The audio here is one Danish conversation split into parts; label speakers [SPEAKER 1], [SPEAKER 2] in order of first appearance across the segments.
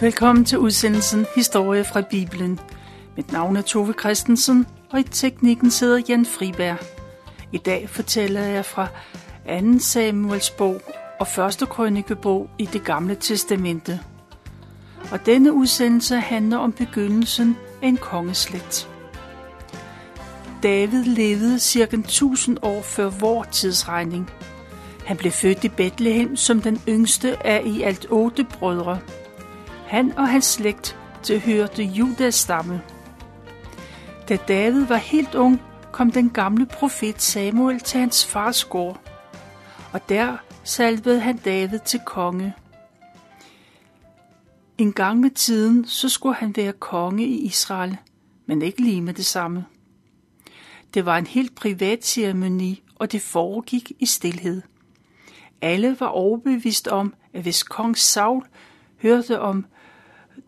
[SPEAKER 1] Velkommen til udsendelsen Historie fra Bibelen. Mit navn er Tove Christensen, og i teknikken sidder Jan Friberg. I dag fortæller jeg fra 2. Samuels bog og 1. krønikebog i det gamle testamente. Og denne udsendelse handler om begyndelsen af en kongeslægt. David levede cirka 1000 år før vor tidsregning. Han blev født i Bethlehem som den yngste af i alt otte brødre – han og hans slægt tilhørte Judas stamme. Da David var helt ung, kom den gamle profet Samuel til hans fars gård, og der salvede han David til konge. En gang med tiden, så skulle han være konge i Israel, men ikke lige med det samme. Det var en helt privat ceremoni, og det foregik i stilhed. Alle var overbevist om, at hvis kong Saul hørte om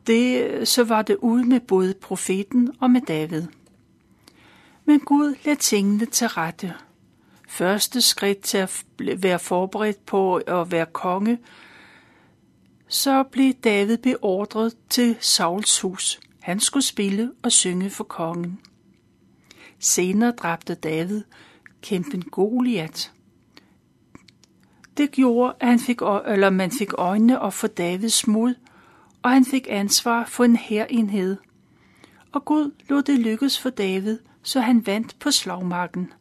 [SPEAKER 1] det, så var det ud med både profeten og med David. Men Gud lad tingene til rette. Første skridt til at være forberedt på at være konge, så blev David beordret til Sauls hus. Han skulle spille og synge for kongen. Senere dræbte David kæmpen Goliat. Det gjorde, at han fik, eller man fik øjnene op for Davids mod og han fik ansvar for en herenhed. Og Gud lod det lykkes for David, så han vandt på slagmarken.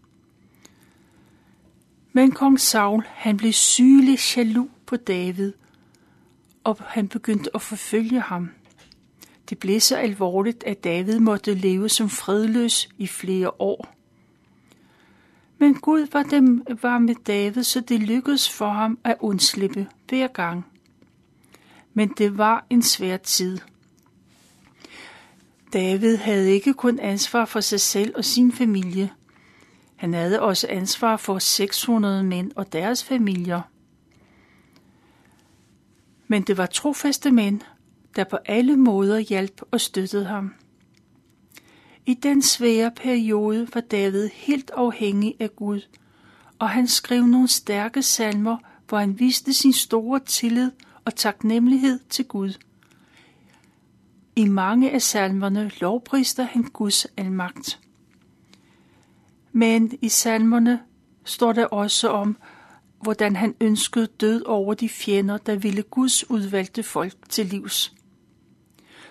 [SPEAKER 1] Men kong Saul, han blev sygelig jaloux på David, og han begyndte at forfølge ham. Det blev så alvorligt, at David måtte leve som fredløs i flere år. Men Gud var, dem, var med David, så det lykkedes for ham at undslippe hver gang men det var en svær tid. David havde ikke kun ansvar for sig selv og sin familie. Han havde også ansvar for 600 mænd og deres familier. Men det var trofaste mænd, der på alle måder hjalp og støttede ham. I den svære periode var David helt afhængig af Gud, og han skrev nogle stærke salmer, hvor han viste sin store tillid og taknemmelighed til Gud. I mange af salmerne lovprister han Guds almagt. Men i salmerne står der også om, hvordan han ønskede død over de fjender, der ville Guds udvalgte folk til livs.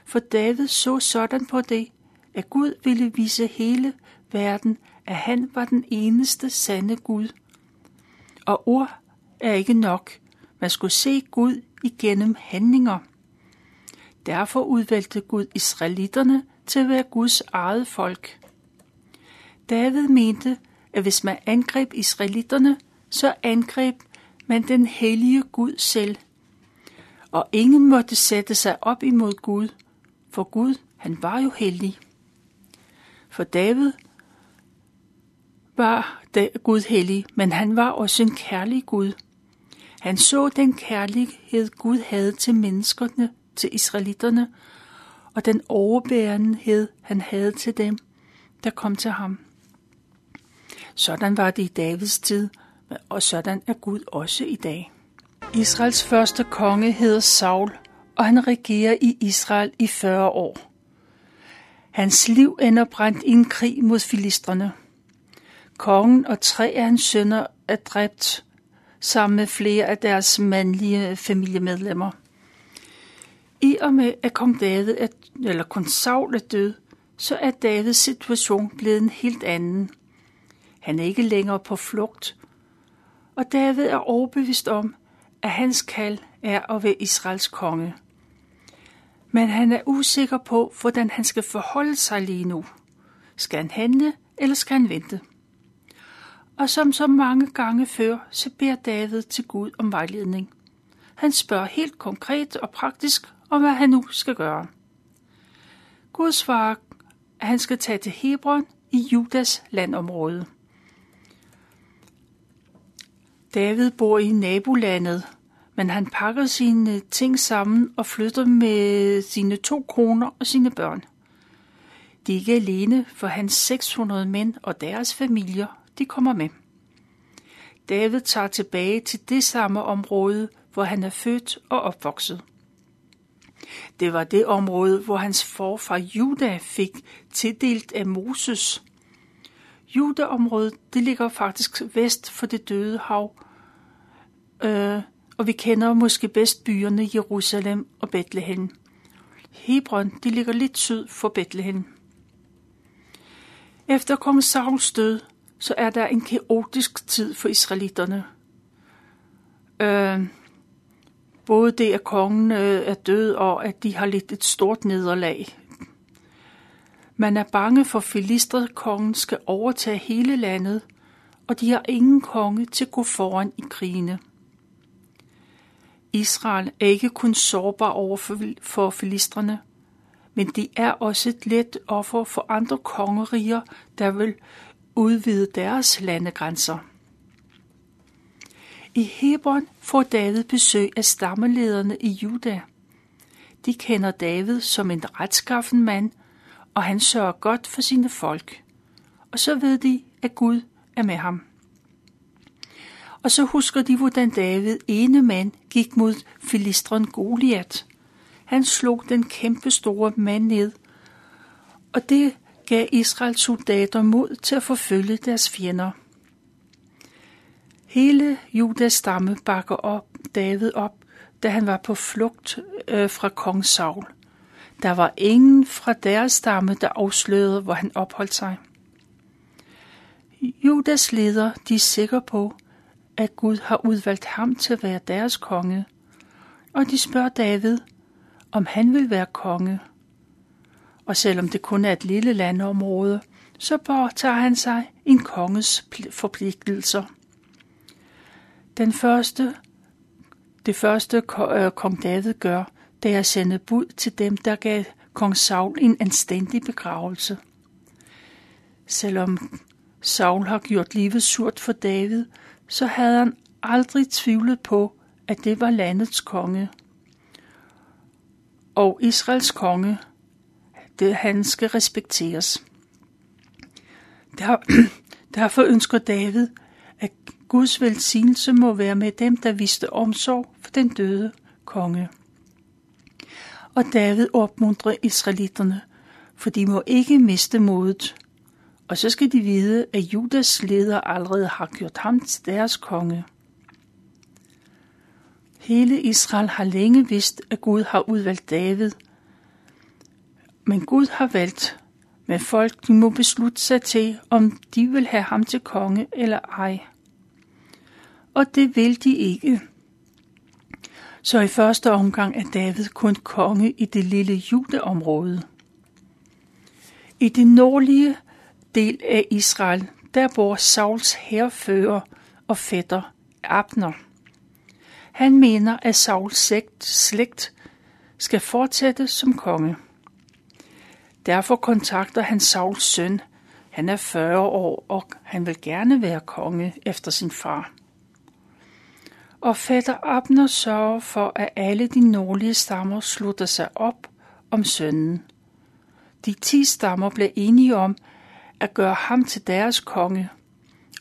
[SPEAKER 1] For David så sådan på det, at Gud ville vise hele verden, at han var den eneste sande Gud. Og ord er ikke nok. Man skulle se Gud igennem handlinger. Derfor udvalgte Gud israelitterne til at være Guds eget folk. David mente, at hvis man angreb israelitterne, så angreb man den hellige Gud selv. Og ingen måtte sætte sig op imod Gud, for Gud, han var jo hellig. For David var Gud hellig, men han var også en kærlig Gud. Han så den kærlighed, Gud havde til menneskerne, til israelitterne, og den overbærenhed, han havde til dem, der kom til ham. Sådan var det i Davids tid, og sådan er Gud også i dag. Israels første konge hedder Saul, og han regerer i Israel i 40 år. Hans liv ender brændt i en krig mod filistrene. Kongen og tre af hans sønner er dræbt, sammen med flere af deres mandlige familiemedlemmer. I og med, at kong David er, eller kong Saul er død, så er Davids situation blevet en helt anden. Han er ikke længere på flugt, og David er overbevist om, at hans kald er at være Israels konge. Men han er usikker på, hvordan han skal forholde sig lige nu. Skal han handle, eller skal han vente? Og som så mange gange før, så beder David til Gud om vejledning. Han spørger helt konkret og praktisk om, hvad han nu skal gøre. Gud svarer, at han skal tage til Hebron i Judas landområde. David bor i nabolandet, men han pakker sine ting sammen og flytter med sine to koner og sine børn. De er ikke alene, for hans 600 mænd og deres familier de kommer med. David tager tilbage til det samme område, hvor han er født og opvokset. Det var det område, hvor hans forfar Juda fik tildelt af Moses. Juda-området, det ligger faktisk vest for det døde hav, øh, og vi kender måske bedst byerne Jerusalem og Bethlehem. Hebron, det ligger lidt syd for Bethlehem. Efter kong Sauls død, så er der en kaotisk tid for israelitterne. Øh, både det, at kongen øh, er død, og at de har lidt et stort nederlag. Man er bange for, at kongen skal overtage hele landet, og de har ingen konge til at gå foran i krigene. Israel er ikke kun sårbar over for filistrene, men de er også et let offer for andre kongeriger, der vil udvide deres landegrænser. I Hebron får David besøg af stammelederne i Juda. De kender David som en retskaffen mand, og han sørger godt for sine folk. Og så ved de, at Gud er med ham. Og så husker de, hvordan David, ene mand, gik mod filistren Goliat. Han slog den kæmpe store mand ned, og det gav Israels soldater mod til at forfølge deres fjender. Hele Judas stamme bakker op David op, da han var på flugt øh, fra kong Saul. Der var ingen fra deres stamme, der afslørede, hvor han opholdt sig. Judas leder, de er sikre på, at Gud har udvalgt ham til at være deres konge, og de spørger David, om han vil være konge. Og selvom det kun er et lille landområde, så påtager han sig en konges forpligtelser. Den første, det første øh, kong David gør, det er at sende bud til dem, der gav kong Saul en anstændig begravelse. Selvom Saul har gjort livet surt for David, så havde han aldrig tvivlet på, at det var landets konge. Og Israels konge, det han skal respekteres. Der, derfor ønsker David, at Guds velsignelse må være med dem, der viste omsorg for den døde konge. Og David opmuntrer israelitterne, for de må ikke miste modet. Og så skal de vide, at Judas leder allerede har gjort ham til deres konge. Hele Israel har længe vidst, at Gud har udvalgt David. Men Gud har valgt, men folk de må beslutte sig til, om de vil have ham til konge eller ej og det vil de ikke. Så i første omgang er David kun konge i det lille judeområde. I det nordlige del af Israel, der bor Sauls herrefører og fætter Abner. Han mener, at Sauls slægt, slægt skal fortsætte som konge. Derfor kontakter han Sauls søn. Han er 40 år, og han vil gerne være konge efter sin far og fætter Abner sørger for, at alle de nordlige stammer slutter sig op om sønnen. De ti stammer blev enige om at gøre ham til deres konge,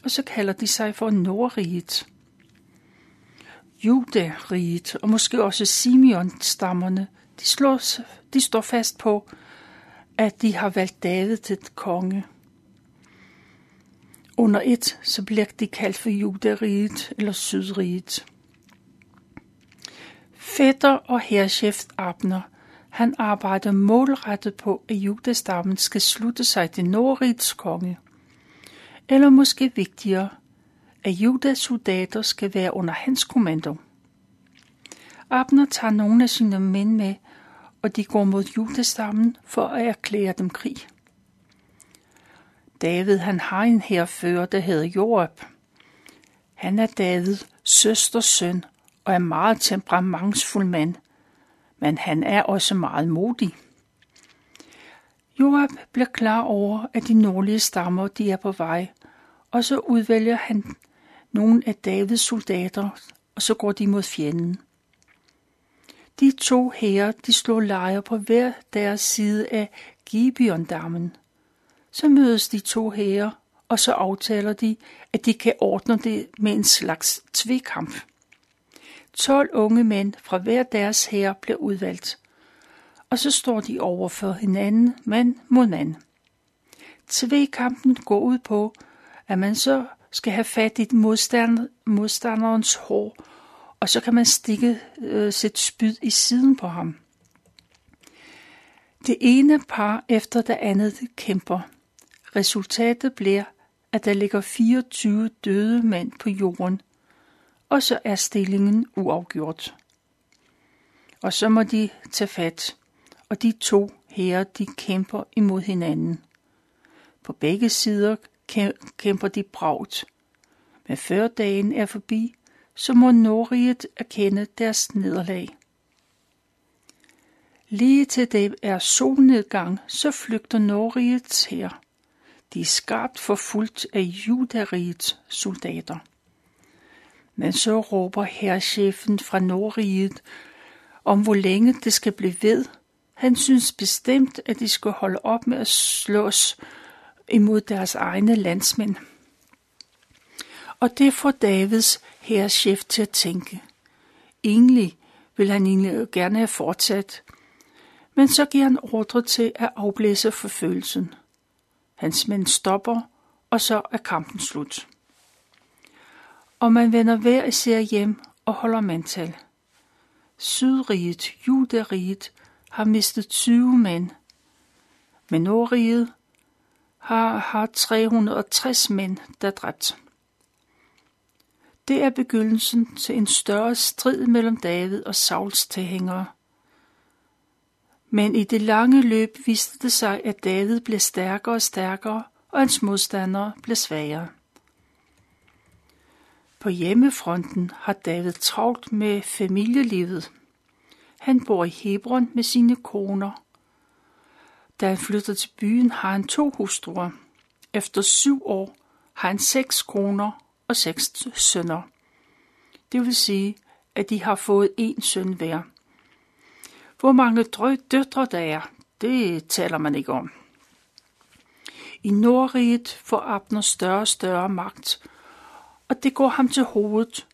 [SPEAKER 1] og så kalder de sig for Nordriget. Juderiget og måske også Simeon-stammerne, de, slår, de står fast på, at de har valgt David til konge. Under et, så bliver de kaldt for Juderiget eller Sydriget. Fætter og herrchef Abner, han arbejder målrettet på, at judastammen skal slutte sig til Nordrigets konge. Eller måske vigtigere, at Judas soldater skal være under hans kommando. Abner tager nogle af sine mænd med, og de går mod judastammen for at erklære dem krig. David han har en herfører, der hedder Joab. Han er Davids søsters søn og er meget temperamentsfuld mand, men han er også meget modig. Joab bliver klar over, at de nordlige stammer de er på vej, og så udvælger han nogle af Davids soldater, og så går de mod fjenden. De to herrer, de slår lejre på hver deres side af Gibeondammen. Så mødes de to herrer, og så aftaler de, at de kan ordne det med en slags tvekamp. 12 unge mænd fra hver deres herre blev udvalgt, og så står de over for hinanden, mand mod mand. Tvekampen går ud på, at man så skal have fat i modstander, modstanderens hår, og så kan man stikke øh, sit spyd i siden på ham. Det ene par efter det andet kæmper. Resultatet bliver, at der ligger 24 døde mænd på jorden, og så er stillingen uafgjort. Og så må de tage fat, og de to herrer, de kæmper imod hinanden. På begge sider kæmper de bragt. Men før dagen er forbi, så må Nordriget erkende deres nederlag. Lige til det er solnedgang, så flygter Nordrigets her. De er skarpt forfulgt af judarigets soldater. Men så råber herrchefen fra Nordriget om, hvor længe det skal blive ved. Han synes bestemt, at de skal holde op med at slås imod deres egne landsmænd. Og det får Davids herrechef til at tænke. Egentlig vil han egentlig gerne have fortsat, men så giver han ordre til at afblæse forfølgelsen. Hans mænd stopper, og så er kampen slut. Og man vender hver især hjem og holder mandtal. Sydriget, Juderiget, har mistet 20 mænd, men Nordriget har, har 360 mænd, der dræbt. Det er begyndelsen til en større strid mellem David og Sauls tilhængere. Men i det lange løb viste det sig, at David blev stærkere og stærkere, og hans modstandere blev svagere. På hjemmefronten har David travlt med familielivet. Han bor i Hebron med sine koner. Da han flytter til byen, har han to hustruer. Efter syv år har han seks koner og seks sønner. Det vil sige, at de har fået en søn hver. Hvor mange døtre der er, det taler man ikke om. I Nordriget får Abner større og større magt, og det går ham til hovedet,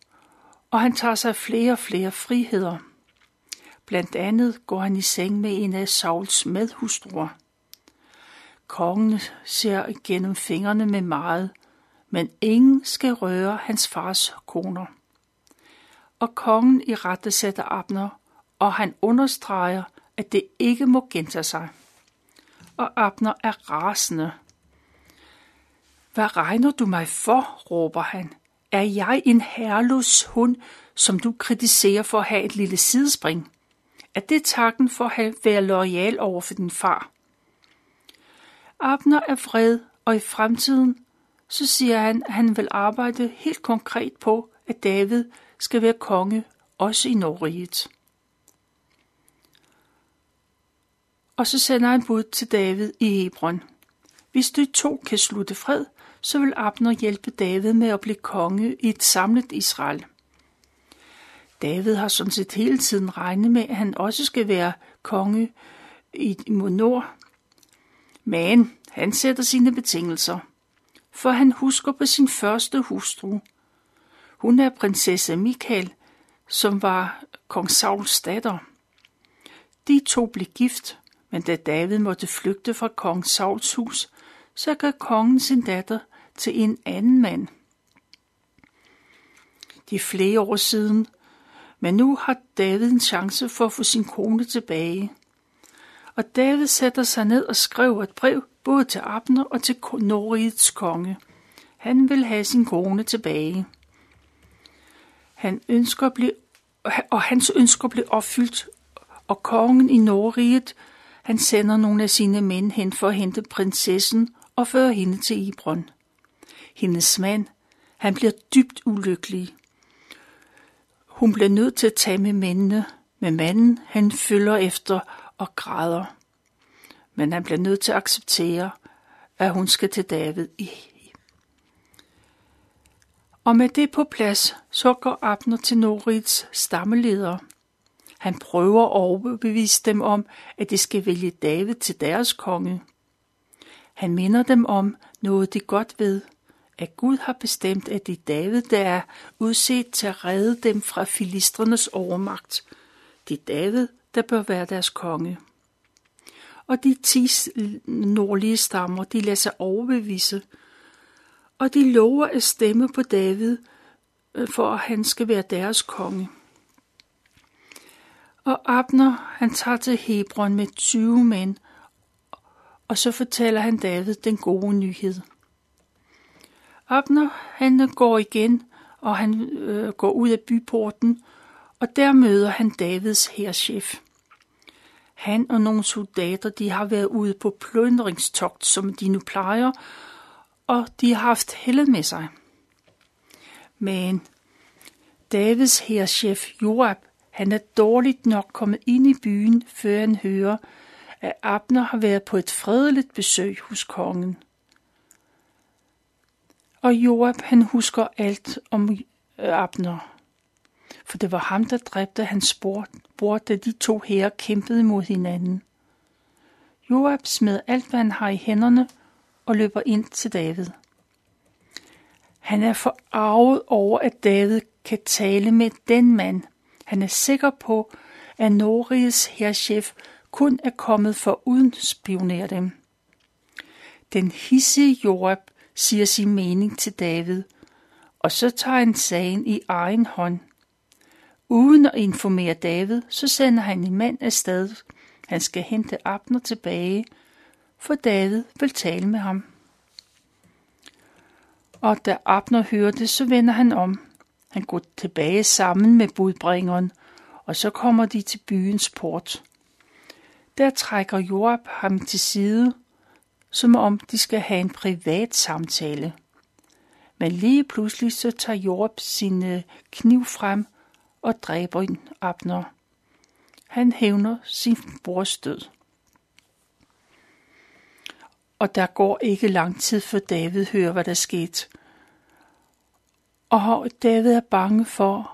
[SPEAKER 1] og han tager sig flere og flere friheder. Blandt andet går han i seng med en af Sauls medhustruer. Kongen ser gennem fingrene med meget, men ingen skal røre hans fars koner. Og kongen i rette sætter Abner, og han understreger, at det ikke må gentage sig. Og Abner er rasende. Hvad regner du mig for, råber han. Er jeg en herløs hund, som du kritiserer for at have et lille sidespring? Er det takken for at være lojal over for din far? Abner er vred, og i fremtiden så siger han, at han vil arbejde helt konkret på, at David skal være konge, også i Norriget. Og så sender han bud til David i Hebron. Hvis de to kan slutte fred, så vil Abner hjælpe David med at blive konge i et samlet Israel. David har sådan set hele tiden regnet med, at han også skal være konge i, mod nord. Men han sætter sine betingelser – for han husker på sin første hustru. Hun er prinsesse Michael, som var kong Sauls datter. De to blev gift, men da David måtte flygte fra kong Sauls hus, så gav kongen sin datter til en anden mand. Det er flere år siden, men nu har David en chance for at få sin kone tilbage. Og David sætter sig ned og skriver et brev både til Abner og til Norrigets konge. Han vil have sin kone tilbage. Han ønsker at blive, og hans ønsker blev opfyldt, og kongen i Norriget, han sender nogle af sine mænd hen for at hente prinsessen og føre hende til Ibron. Hendes mand, han bliver dybt ulykkelig. Hun bliver nødt til at tage med mændene, men manden, han følger efter og græder men han bliver nødt til at acceptere, at hun skal til David i og med det på plads, så går Abner til Norids stammeleder. Han prøver at overbevise dem om, at de skal vælge David til deres konge. Han minder dem om noget, de godt ved, at Gud har bestemt, at det er David, der er udset til at redde dem fra filistrenes overmagt. Det er David, der bør være deres konge og de ti nordlige stammer, de lader sig overbevise, og de lover at stemme på David, øh, for at han skal være deres konge. Og Abner, han tager til Hebron med 20 mænd, og så fortæller han David den gode nyhed. Abner, han øh, går igen, og han øh, går ud af byporten, og der møder han Davids herrchef. Han og nogle soldater, de har været ude på plyndringstogt, som de nu plejer, og de har haft heldet med sig. Men Davids herrchef Joab, han er dårligt nok kommet ind i byen, før han hører, at Abner har været på et fredeligt besøg hos kongen. Og Joab, han husker alt om øh, Abner. For det var ham, der dræbte hans bror, da de to herrer kæmpede mod hinanden. Joab smed alt, hvad han har i hænderne, og løber ind til David. Han er forarvet over, at David kan tale med den mand. Han er sikker på, at Norges herrchef kun er kommet for uden spionere dem. Den hissige Joab siger sin mening til David, og så tager han sagen i egen hånd. Uden at informere David, så sender han en mand afsted. Han skal hente Abner tilbage, for David vil tale med ham. Og da Abner hører det, så vender han om. Han går tilbage sammen med budbringeren, og så kommer de til byens port. Der trækker Joab ham til side, som om de skal have en privat samtale. Men lige pludselig så tager Joab sin øh, kniv frem og dræber Abner. Han hævner sin brors død. Og der går ikke lang tid, før David hører, hvad der skete. Og David er bange for,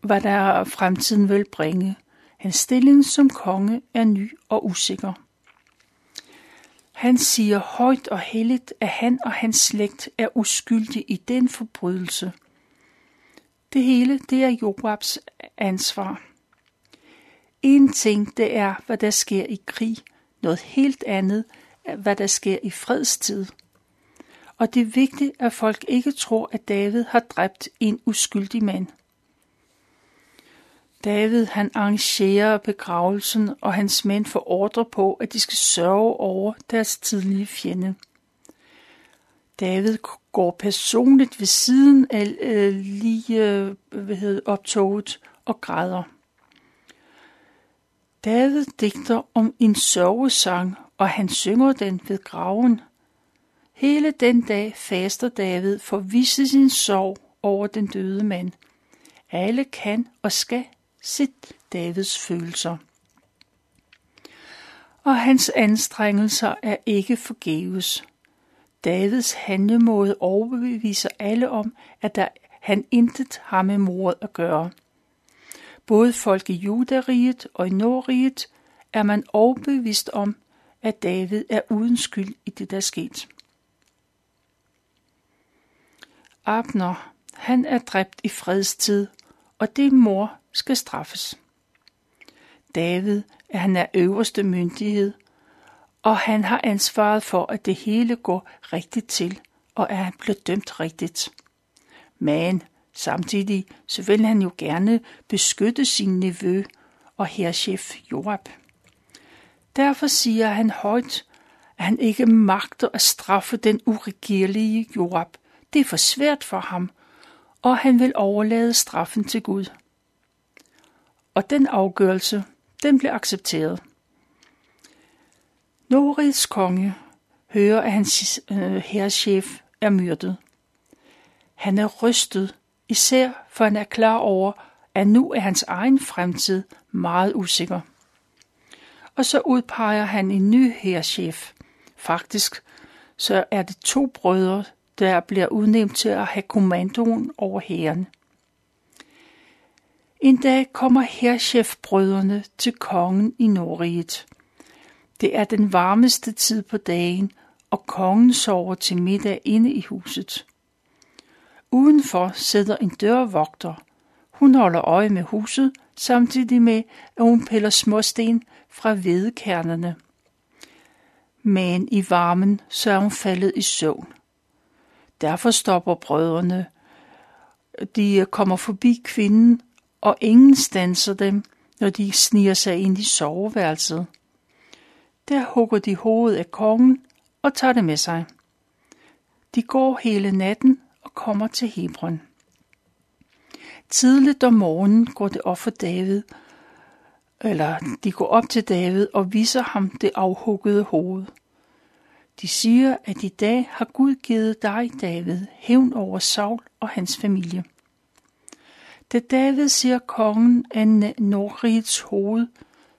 [SPEAKER 1] hvad der fremtiden vil bringe. Hans stilling som konge er ny og usikker. Han siger højt og helligt, at han og hans slægt er uskyldige i den forbrydelse. Det hele, det er Joabs ansvar. En ting, det er, hvad der sker i krig. Noget helt andet hvad der sker i fredstid. Og det er vigtigt, at folk ikke tror, at David har dræbt en uskyldig mand. David han arrangerer begravelsen, og hans mænd får ordre på, at de skal sørge over deres tidlige fjende. David går personligt ved siden af øh, lige øh, hvad hedder, optoget og græder. David digter om en sørgesang, og han synger den ved graven. Hele den dag faster David for at vise sin sorg over den døde mand. Alle kan og skal sit Davids følelser. Og hans anstrengelser er ikke forgæves. Davids handlemåde overbeviser alle om, at der, han intet har med mordet at gøre. Både folk i Judariget og i Nordriget er man overbevist om, at David er uden skyld i det, der er sket. Abner, han er dræbt i fredstid, og det mor skal straffes. David, han er øverste myndighed, og han har ansvaret for, at det hele går rigtigt til, og at han bliver dømt rigtigt. Men samtidig så vil han jo gerne beskytte sin nevø og herrchef Joab. Derfor siger han højt, at han ikke magter at straffe den uregerlige Joab. Det er for svært for ham, og han vil overlade straffen til Gud. Og den afgørelse, den blev accepteret. Norids konge hører, at hans øh, er myrdet. Han er rystet, især for han er klar over, at nu er hans egen fremtid meget usikker. Og så udpeger han en ny herrchef. Faktisk så er det to brødre, der bliver udnævnt til at have kommandoen over hæren. En dag kommer herrchefbrødrene til kongen i Norriget. Det er den varmeste tid på dagen, og kongen sover til middag inde i huset. Udenfor sidder en dørvogter. Hun holder øje med huset, samtidig med, at hun piller småsten fra hvedekernerne. men i varmen så er hun faldet i søvn. Derfor stopper brødrene. De kommer forbi kvinden, og ingen stanser dem, når de sniger sig ind i soveværelset. Der hugger de hovedet af kongen og tager det med sig. De går hele natten og kommer til Hebron. Tidligt om morgenen går det op for David, eller de går op til David og viser ham det afhuggede hoved. De siger, at i dag har Gud givet dig, David, hævn over Saul og hans familie. Da David ser kongen af Nordrigets hoved,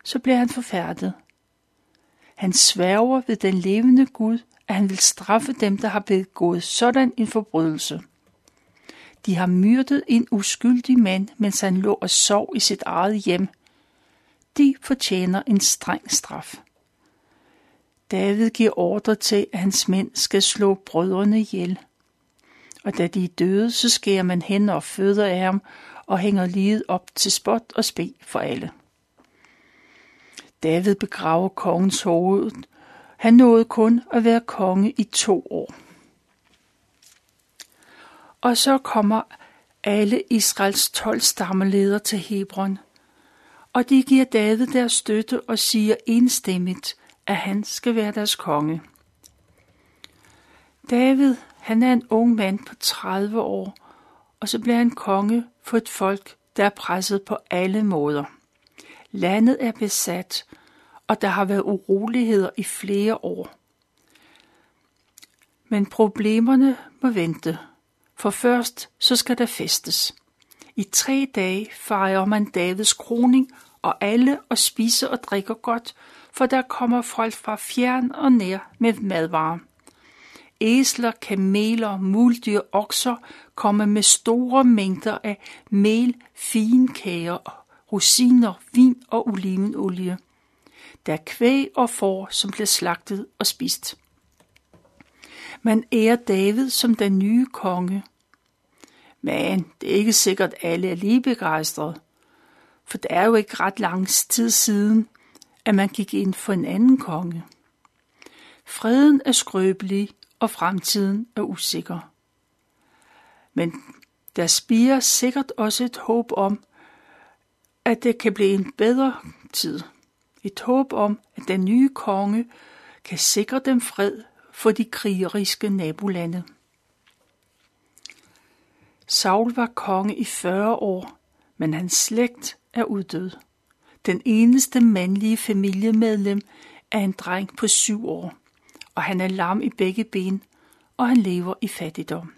[SPEAKER 1] så bliver han forfærdet. Han sværger ved den levende Gud, at han vil straffe dem, der har begået sådan en forbrydelse. De har myrdet en uskyldig mand, mens han lå og sov i sit eget hjem. De fortjener en streng straf. David giver ordre til, at hans mænd skal slå brødrene ihjel. Og da de er døde, så skærer man hænder og fødder af ham og hænger livet op til spot og spe for alle. David begraver kongens hoved. Han nåede kun at være konge i to år. Og så kommer alle Israels tolv stammeledere til Hebron, og de giver David deres støtte og siger enstemmigt, at han skal være deres konge. David, han er en ung mand på 30 år, og så bliver han konge for et folk, der er presset på alle måder. Landet er besat, og der har været uroligheder i flere år. Men problemerne må vente, for først så skal der festes. I tre dage fejrer man Davids kroning, og alle og spiser og drikker godt, for der kommer folk fra fjern og nær med madvarer. Æsler, kameler, muldyr, okser kommer med store mængder af mel, finkager, rosiner, vin og olivenolie. Der er kvæg og får, som bliver slagtet og spist. Man ærer David som den nye konge. Men det er ikke sikkert, at alle er lige begejstrede. For det er jo ikke ret lang tid siden, at man gik ind for en anden konge. Freden er skrøbelig, og fremtiden er usikker. Men der spiger sikkert også et håb om, at det kan blive en bedre tid. Et håb om, at den nye konge kan sikre dem fred for de krigeriske nabolande. Saul var konge i 40 år, men hans slægt er uddød. Den eneste mandlige familiemedlem er en dreng på syv år, og han er lam i begge ben, og han lever i fattigdom.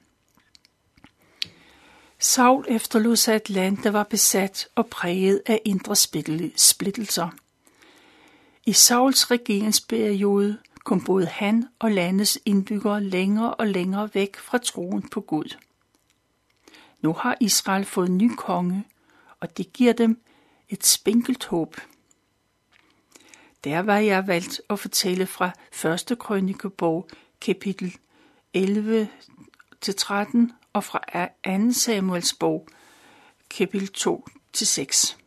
[SPEAKER 1] Saul efterlod sig et land, der var besat og præget af indre splittelser. I Sauls regeringsperiode kom både han og landets indbyggere længere og længere væk fra troen på Gud. Nu har Israel fået en ny konge, og det giver dem et spinkelt håb. Der var jeg valgt at fortælle fra 1. krønikebog, kapitel 11 til 13 og fra 2. Samuels bog, kapitel 2 til 6.